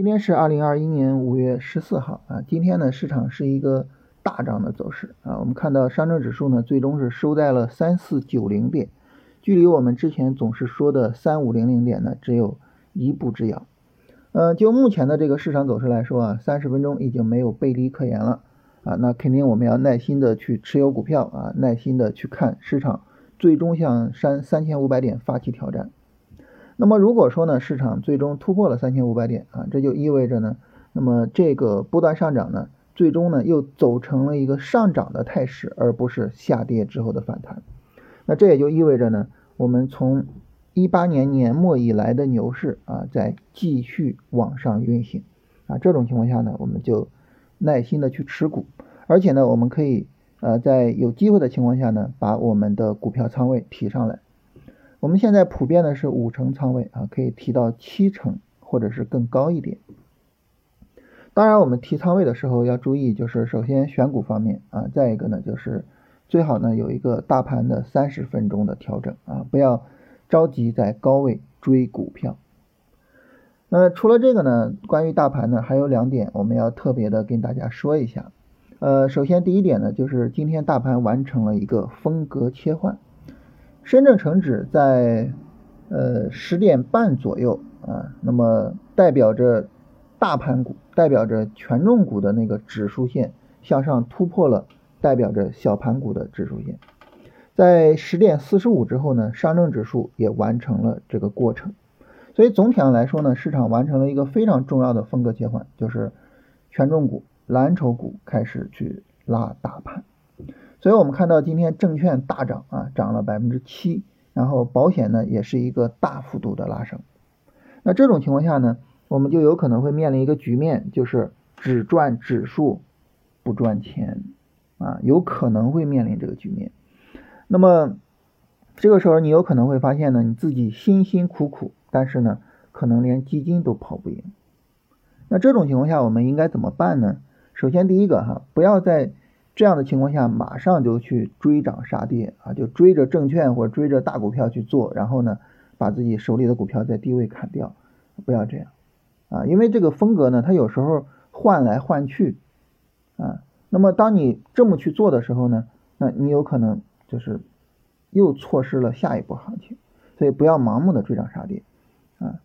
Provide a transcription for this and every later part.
今天是二零二一年五月十四号啊，今天呢市场是一个大涨的走势啊，我们看到上证指数呢最终是收在了三四九零点，距离我们之前总是说的三五零零点呢只有一步之遥。呃，就目前的这个市场走势来说啊，三十分钟已经没有背离可言了啊，那肯定我们要耐心的去持有股票啊，耐心的去看市场最终向三三千五百点发起挑战。那么如果说呢，市场最终突破了三千五百点啊，这就意味着呢，那么这个波段上涨呢，最终呢又走成了一个上涨的态势，而不是下跌之后的反弹。那这也就意味着呢，我们从一八年年末以来的牛市啊，在继续往上运行啊，这种情况下呢，我们就耐心的去持股，而且呢，我们可以呃在有机会的情况下呢，把我们的股票仓位提上来。我们现在普遍的是五成仓位啊，可以提到七成或者是更高一点。当然，我们提仓位的时候要注意，就是首先选股方面啊，再一个呢就是最好呢有一个大盘的三十分钟的调整啊，不要着急在高位追股票。那除了这个呢，关于大盘呢还有两点我们要特别的跟大家说一下。呃，首先第一点呢，就是今天大盘完成了一个风格切换。深圳成指在呃十点半左右啊，那么代表着大盘股、代表着权重股的那个指数线向上突破了，代表着小盘股的指数线。在十点四十五之后呢，上证指数也完成了这个过程。所以总体上来说呢，市场完成了一个非常重要的风格切换，就是权重股、蓝筹股开始去拉大盘。所以我们看到今天证券大涨啊，涨了百分之七，然后保险呢也是一个大幅度的拉升。那这种情况下呢，我们就有可能会面临一个局面，就是只赚指数不赚钱啊，有可能会面临这个局面。那么这个时候你有可能会发现呢，你自己辛辛苦苦，但是呢，可能连基金都跑不赢。那这种情况下我们应该怎么办呢？首先第一个哈，不要在这样的情况下，马上就去追涨杀跌啊，就追着证券或者追着大股票去做，然后呢，把自己手里的股票在低位砍掉，不要这样啊，因为这个风格呢，它有时候换来换去啊，那么当你这么去做的时候呢，那你有可能就是又错失了下一波行情，所以不要盲目的追涨杀跌啊。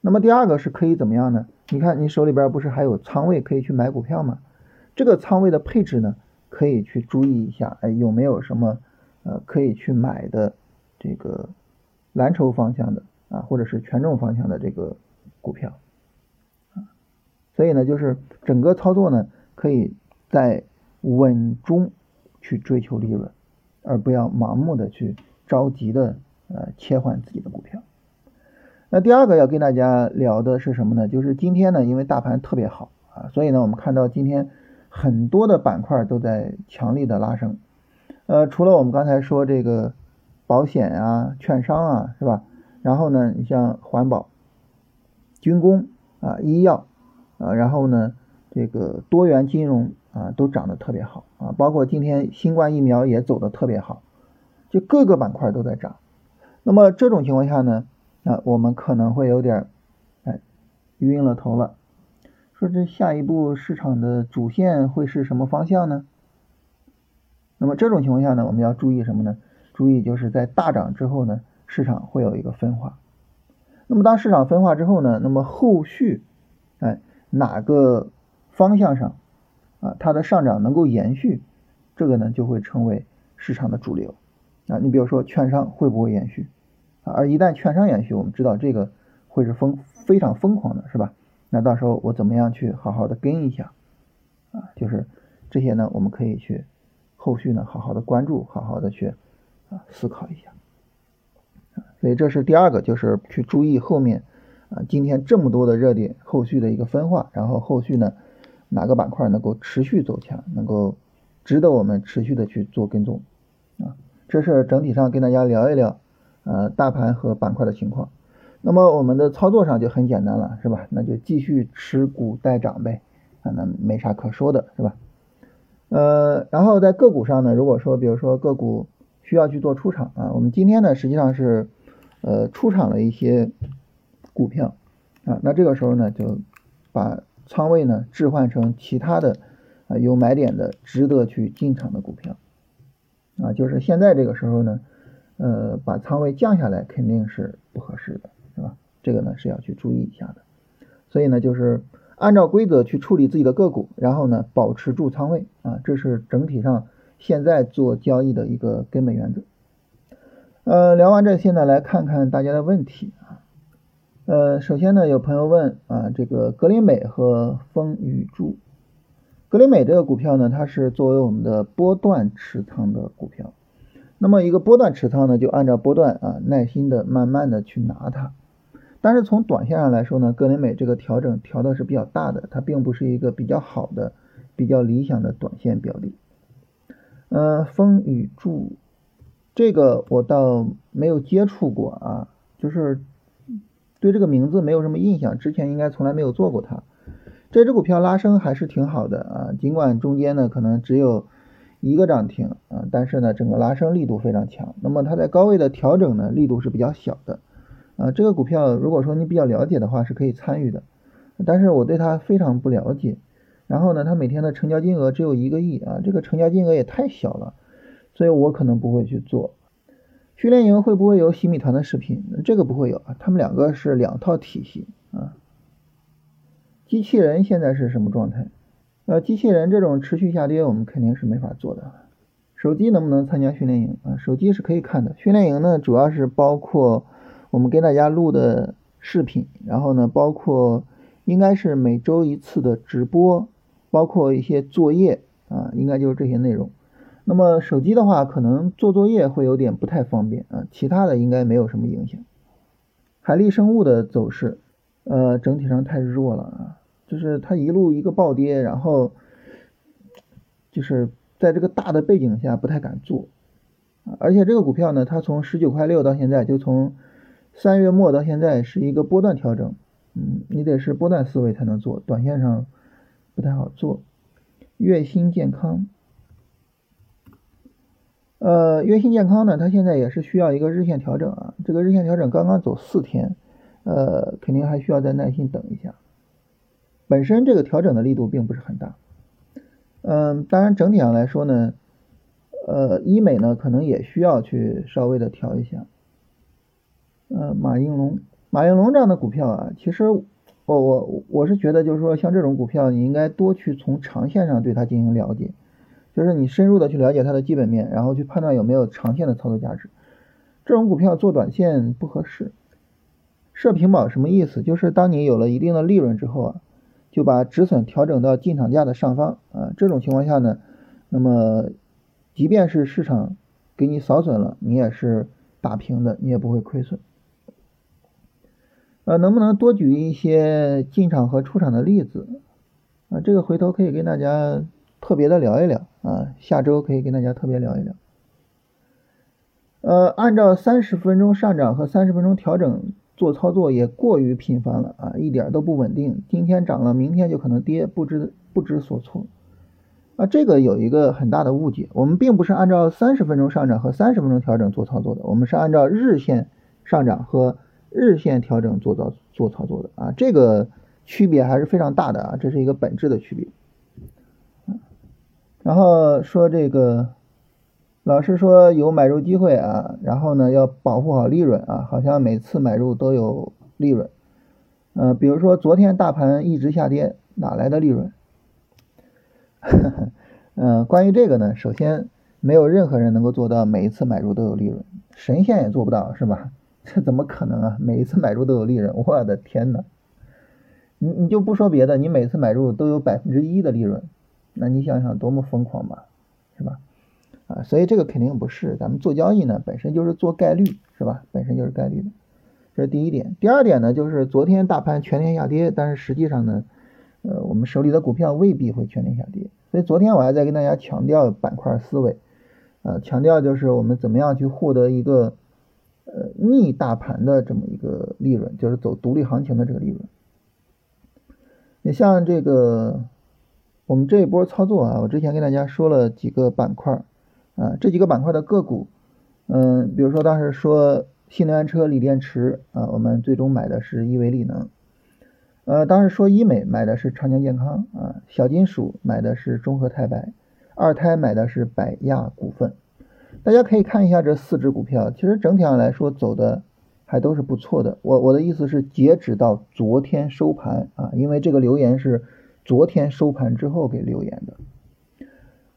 那么第二个是可以怎么样呢？你看你手里边不是还有仓位可以去买股票吗？这个仓位的配置呢，可以去注意一下，哎，有没有什么呃可以去买的这个蓝筹方向的啊，或者是权重方向的这个股票啊？所以呢，就是整个操作呢，可以在稳中去追求利润，而不要盲目的去着急的呃切换自己的股票。那第二个要跟大家聊的是什么呢？就是今天呢，因为大盘特别好啊，所以呢，我们看到今天。很多的板块都在强力的拉升，呃，除了我们刚才说这个保险啊、券商啊，是吧？然后呢，你像环保、军工啊、医药啊，然后呢，这个多元金融啊，都涨得特别好啊，包括今天新冠疫苗也走得特别好，就各个板块都在涨。那么这种情况下呢，啊，我们可能会有点哎晕了头了。说这下一步市场的主线会是什么方向呢？那么这种情况下呢，我们要注意什么呢？注意就是在大涨之后呢，市场会有一个分化。那么当市场分化之后呢，那么后续哎哪个方向上啊它的上涨能够延续，这个呢就会成为市场的主流啊。你比如说券商会不会延续啊？而一旦券商延续，我们知道这个会是疯非常疯狂的，是吧？那到时候我怎么样去好好的跟一下啊？就是这些呢，我们可以去后续呢好好的关注，好好的去啊思考一下。所以这是第二个，就是去注意后面啊今天这么多的热点后续的一个分化，然后后续呢哪个板块能够持续走强，能够值得我们持续的去做跟踪啊。这是整体上跟大家聊一聊呃大盘和板块的情况。那么我们的操作上就很简单了，是吧？那就继续持股待涨呗，啊，那没啥可说的，是吧？呃，然后在个股上呢，如果说比如说个股需要去做出场啊，我们今天呢实际上是呃出场了一些股票啊，那这个时候呢就把仓位呢置换成其他的啊有买点的值得去进场的股票啊，就是现在这个时候呢，呃，把仓位降下来肯定是不合适的，是吧？这个呢是要去注意一下的。所以呢，就是按照规则去处理自己的个股，然后呢保持住仓位啊，这是整体上现在做交易的一个根本原则。呃，聊完这些呢，来看看大家的问题啊。呃，首先呢，有朋友问啊，这个格林美和风雨珠，格林美这个股票呢，它是作为我们的波段持仓的股票。那么一个波段持仓呢，就按照波段啊，耐心的、慢慢的去拿它。但是从短线上来说呢，格林美这个调整调的是比较大的，它并不是一个比较好的、比较理想的短线标的。嗯，风雨柱。这个我倒没有接触过啊，就是对这个名字没有什么印象，之前应该从来没有做过它。这只股票拉升还是挺好的啊，尽管中间呢可能只有一个涨停啊，但是呢整个拉升力度非常强。那么它在高位的调整呢力度是比较小的啊。这个股票如果说你比较了解的话是可以参与的，但是我对它非常不了解。然后呢，它每天的成交金额只有一个亿啊，这个成交金额也太小了。所以我可能不会去做训练营，会不会有洗米团的视频？这个不会有啊，他们两个是两套体系啊。机器人现在是什么状态？呃，机器人这种持续下跌，我们肯定是没法做的。手机能不能参加训练营啊？手机是可以看的。训练营呢，主要是包括我们给大家录的视频，然后呢，包括应该是每周一次的直播，包括一些作业啊，应该就是这些内容。那么手机的话，可能做作业会有点不太方便啊，其他的应该没有什么影响。海力生物的走势，呃，整体上太弱了啊，就是它一路一个暴跌，然后就是在这个大的背景下不太敢做，而且这个股票呢，它从十九块六到现在，就从三月末到现在是一个波段调整，嗯，你得是波段思维才能做，短线上不太好做。月薪健康。呃，月新健康呢，它现在也是需要一个日线调整啊。这个日线调整刚刚走四天，呃，肯定还需要再耐心等一下。本身这个调整的力度并不是很大，嗯，当然整体上来说呢，呃，医美呢可能也需要去稍微的调一下。呃，马应龙，马应龙这样的股票啊，其实我我我是觉得就是说像这种股票，你应该多去从长线上对它进行了解。就是你深入的去了解它的基本面，然后去判断有没有长线的操作价值。这种股票做短线不合适。设平保什么意思？就是当你有了一定的利润之后啊，就把止损调整到进场价的上方啊。这种情况下呢，那么即便是市场给你扫损了，你也是打平的，你也不会亏损。呃，能不能多举一些进场和出场的例子啊？这个回头可以跟大家。特别的聊一聊啊，下周可以跟大家特别聊一聊。呃，按照三十分钟上涨和三十分钟调整做操作也过于频繁了啊，一点都不稳定。今天涨了，明天就可能跌，不知不知所措。啊，这个有一个很大的误解，我们并不是按照三十分钟上涨和三十分钟调整做操作的，我们是按照日线上涨和日线调整做操做操作的啊，这个区别还是非常大的啊，这是一个本质的区别。然后说这个，老师说有买入机会啊，然后呢要保护好利润啊，好像每次买入都有利润。嗯，比如说昨天大盘一直下跌，哪来的利润？嗯，关于这个呢，首先没有任何人能够做到每一次买入都有利润，神仙也做不到，是吧？这怎么可能啊？每一次买入都有利润，我的天呐！你你就不说别的，你每次买入都有百分之一的利润。那你想想多么疯狂吧，是吧？啊，所以这个肯定不是，咱们做交易呢本身就是做概率，是吧？本身就是概率的，这是第一点。第二点呢，就是昨天大盘全天下跌，但是实际上呢，呃，我们手里的股票未必会全天下跌。所以昨天我还在跟大家强调板块思维，呃，强调就是我们怎么样去获得一个呃逆大盘的这么一个利润，就是走独立行情的这个利润。你像这个。我们这一波操作啊，我之前跟大家说了几个板块啊，这几个板块的个股，嗯，比如说当时说新能源车锂电池啊，我们最终买的是亿维利能，呃，当时说医美买的是长江健康啊，小金属买的是中和太白，二胎买的是百亚股份。大家可以看一下这四只股票，其实整体上来说走的还都是不错的。我我的意思是截止到昨天收盘啊，因为这个留言是昨天收盘之后给留言的。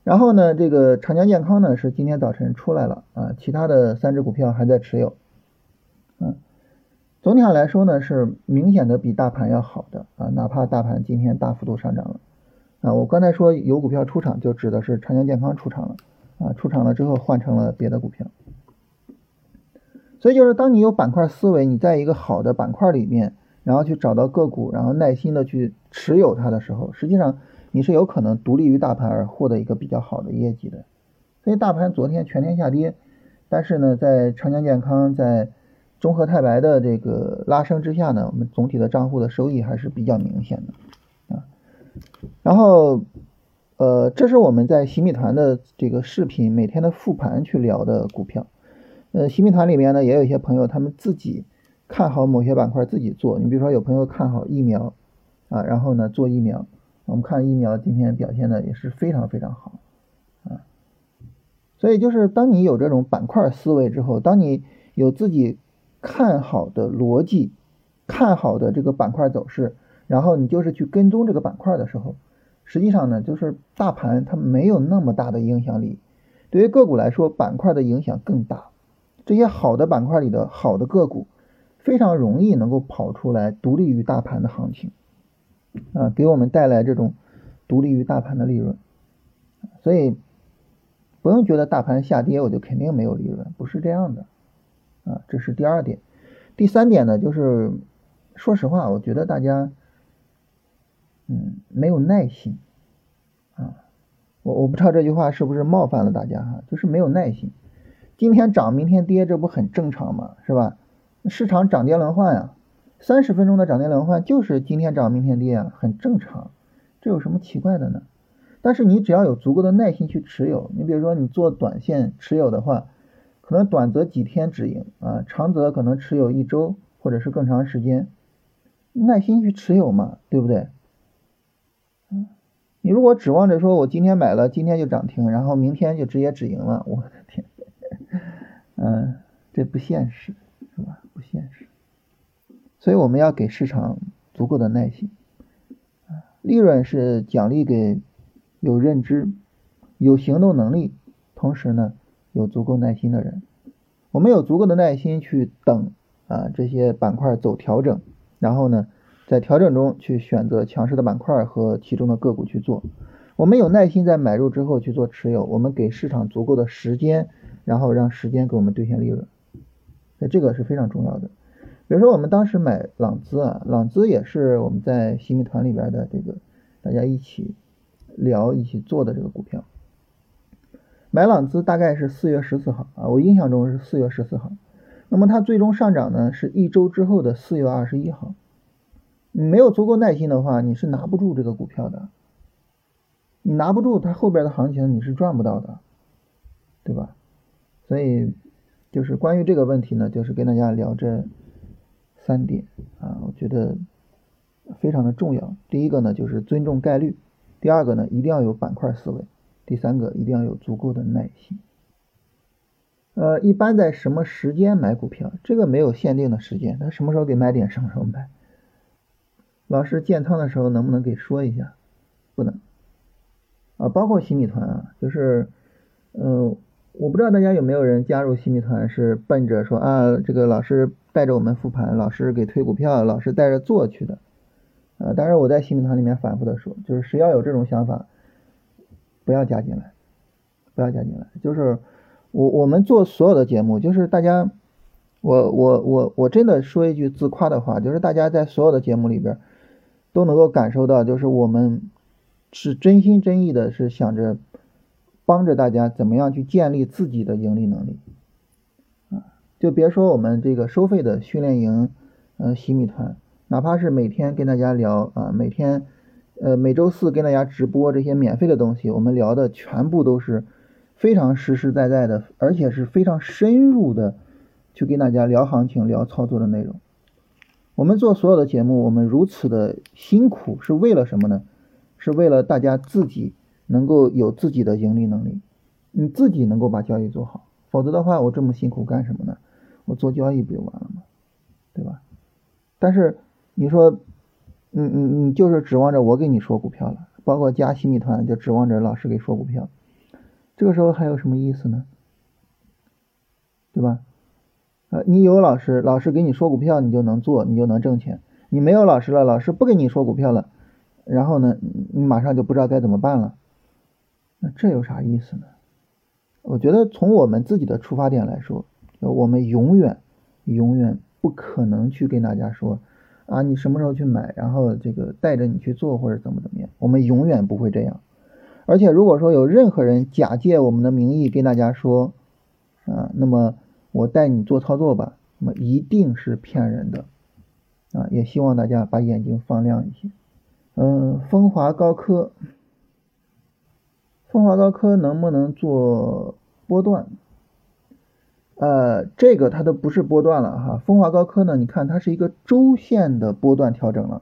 然后呢，这个长江健康呢是今天早晨出来了啊，其他的三只股票还在持有。嗯。总体上来说呢，是明显的比大盘要好的啊，哪怕大盘今天大幅度上涨了啊，我刚才说有股票出场，就指的是长江健康出场了啊，出场了之后换成了别的股票，所以就是当你有板块思维，你在一个好的板块里面，然后去找到个股，然后耐心的去持有它的时候，实际上你是有可能独立于大盘而获得一个比较好的业绩的。所以大盘昨天全天下跌，但是呢，在长江健康在。中和太白的这个拉升之下呢，我们总体的账户的收益还是比较明显的啊。然后，呃，这是我们在洗米团的这个视频每天的复盘去聊的股票。呃，洗米团里面呢，也有一些朋友他们自己看好某些板块自己做。你比如说有朋友看好疫苗啊，然后呢做疫苗，我们看疫苗今天表现的也是非常非常好啊。所以就是当你有这种板块思维之后，当你有自己。看好的逻辑，看好的这个板块走势，然后你就是去跟踪这个板块的时候，实际上呢，就是大盘它没有那么大的影响力，对于个股来说，板块的影响更大。这些好的板块里的好的个股，非常容易能够跑出来，独立于大盘的行情，啊，给我们带来这种独立于大盘的利润。所以不用觉得大盘下跌我就肯定没有利润，不是这样的。啊，这是第二点，第三点呢，就是说实话，我觉得大家，嗯，没有耐心，啊，我我不知道这句话是不是冒犯了大家哈，就是没有耐心，今天涨明天跌，这不很正常吗？是吧？市场涨跌轮换呀，三十分钟的涨跌轮换就是今天涨明天跌啊，很正常，这有什么奇怪的呢？但是你只要有足够的耐心去持有，你比如说你做短线持有的话。可能短则几天止盈啊，长则可能持有一周或者是更长时间，耐心去持有嘛，对不对？你如果指望着说我今天买了，今天就涨停，然后明天就直接止盈了，我的天，嗯，这不现实，是吧？不现实。所以我们要给市场足够的耐心，利润是奖励给有认知、有行动能力，同时呢。有足够耐心的人，我们有足够的耐心去等啊这些板块走调整，然后呢，在调整中去选择强势的板块和其中的个股去做。我们有耐心在买入之后去做持有，我们给市场足够的时间，然后让时间给我们兑现利润。那这个是非常重要的。比如说我们当时买朗姿啊，朗姿也是我们在新米团里边的这个大家一起聊一起做的这个股票。买朗姿大概是四月十四号啊，我印象中是四月十四号。那么它最终上涨呢，是一周之后的四月二十一号。你没有足够耐心的话，你是拿不住这个股票的。你拿不住它后边的行情，你是赚不到的，对吧？所以就是关于这个问题呢，就是跟大家聊这三点啊，我觉得非常的重要。第一个呢，就是尊重概率；第二个呢，一定要有板块思维。第三个一定要有足够的耐心。呃，一般在什么时间买股票？这个没有限定的时间，他什么时候给买点，什么时候买。老师建仓的时候能不能给说一下？不能。啊，包括新米团啊，就是，嗯，我不知道大家有没有人加入新米团是奔着说啊，这个老师带着我们复盘，老师给推股票，老师带着做去的。啊，当然我在新米团里面反复的说，就是谁要有这种想法。不要加进来，不要加进来。就是我我们做所有的节目，就是大家，我我我我真的说一句自夸的话，就是大家在所有的节目里边都能够感受到，就是我们是真心真意的，是想着帮着大家怎么样去建立自己的盈利能力啊。就别说我们这个收费的训练营，嗯，洗米团，哪怕是每天跟大家聊啊，每天。呃，每周四跟大家直播这些免费的东西，我们聊的全部都是非常实实在在的，而且是非常深入的去跟大家聊行情、聊操作的内容。我们做所有的节目，我们如此的辛苦是为了什么呢？是为了大家自己能够有自己的盈利能力，你自己能够把交易做好。否则的话，我这么辛苦干什么呢？我做交易不就完了吗？对吧？但是你说，你你你就是指望着我给你说股票了，包括加新米团就指望着老师给说股票，这个时候还有什么意思呢？对吧？呃，你有老师，老师给你说股票，你就能做，你就能挣钱。你没有老师了，老师不给你说股票了，然后呢，你马上就不知道该怎么办了。那这有啥意思呢？我觉得从我们自己的出发点来说，我们永远永远不可能去跟大家说啊，你什么时候去买，然后这个带着你去做或者怎么怎么样，我们永远不会这样。而且如果说有任何人假借我们的名义跟大家说啊，那么。我带你做操作吧，那么一定是骗人的啊！也希望大家把眼睛放亮一些。嗯，风华高科，风华高科能不能做波段？呃，这个它都不是波段了哈。风华高科呢，你看它是一个周线的波段调整了，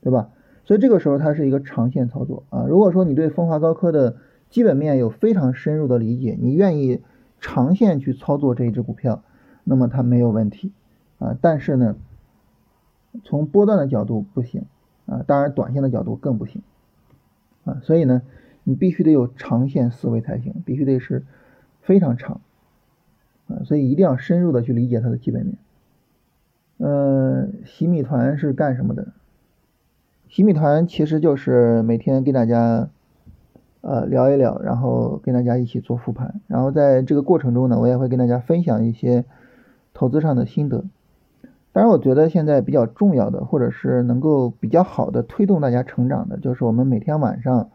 对吧？所以这个时候它是一个长线操作啊。如果说你对风华高科的基本面有非常深入的理解，你愿意。长线去操作这一只股票，那么它没有问题啊，但是呢，从波段的角度不行啊，当然短线的角度更不行啊，所以呢，你必须得有长线思维才行，必须得是非常长啊，所以一定要深入的去理解它的基本面。嗯，洗米团是干什么的？洗米团其实就是每天给大家。呃，聊一聊，然后跟大家一起做复盘，然后在这个过程中呢，我也会跟大家分享一些投资上的心得。当然，我觉得现在比较重要的，或者是能够比较好的推动大家成长的，就是我们每天晚上，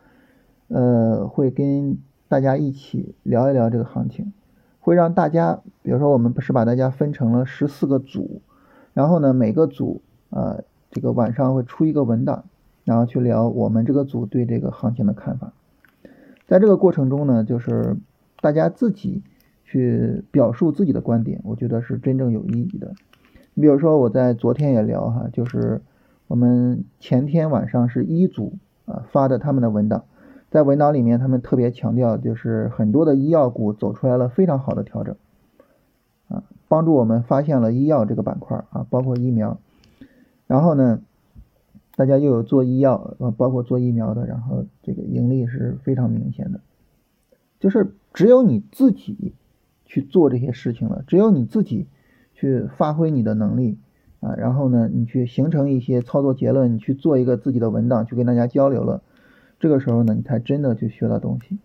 呃，会跟大家一起聊一聊这个行情，会让大家，比如说我们不是把大家分成了十四个组，然后呢，每个组，呃，这个晚上会出一个文档，然后去聊我们这个组对这个行情的看法。在这个过程中呢，就是大家自己去表述自己的观点，我觉得是真正有意义的。你比如说，我在昨天也聊哈，就是我们前天晚上是一组啊发的他们的文档，在文档里面他们特别强调，就是很多的医药股走出来了非常好的调整啊，帮助我们发现了医药这个板块啊，包括疫苗，然后呢。大家又有做医药，呃，包括做疫苗的，然后这个盈利是非常明显的。就是只有你自己去做这些事情了，只有你自己去发挥你的能力啊，然后呢，你去形成一些操作结论，你去做一个自己的文档去跟大家交流了，这个时候呢，你才真的去学到东西。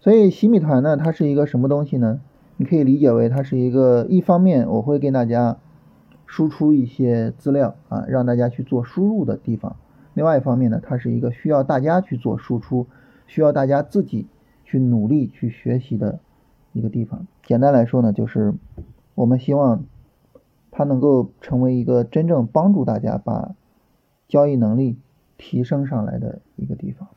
所以洗米团呢，它是一个什么东西呢？你可以理解为它是一个，一方面我会跟大家。输出一些资料啊，让大家去做输入的地方。另外一方面呢，它是一个需要大家去做输出，需要大家自己去努力去学习的一个地方。简单来说呢，就是我们希望它能够成为一个真正帮助大家把交易能力提升上来的一个地方。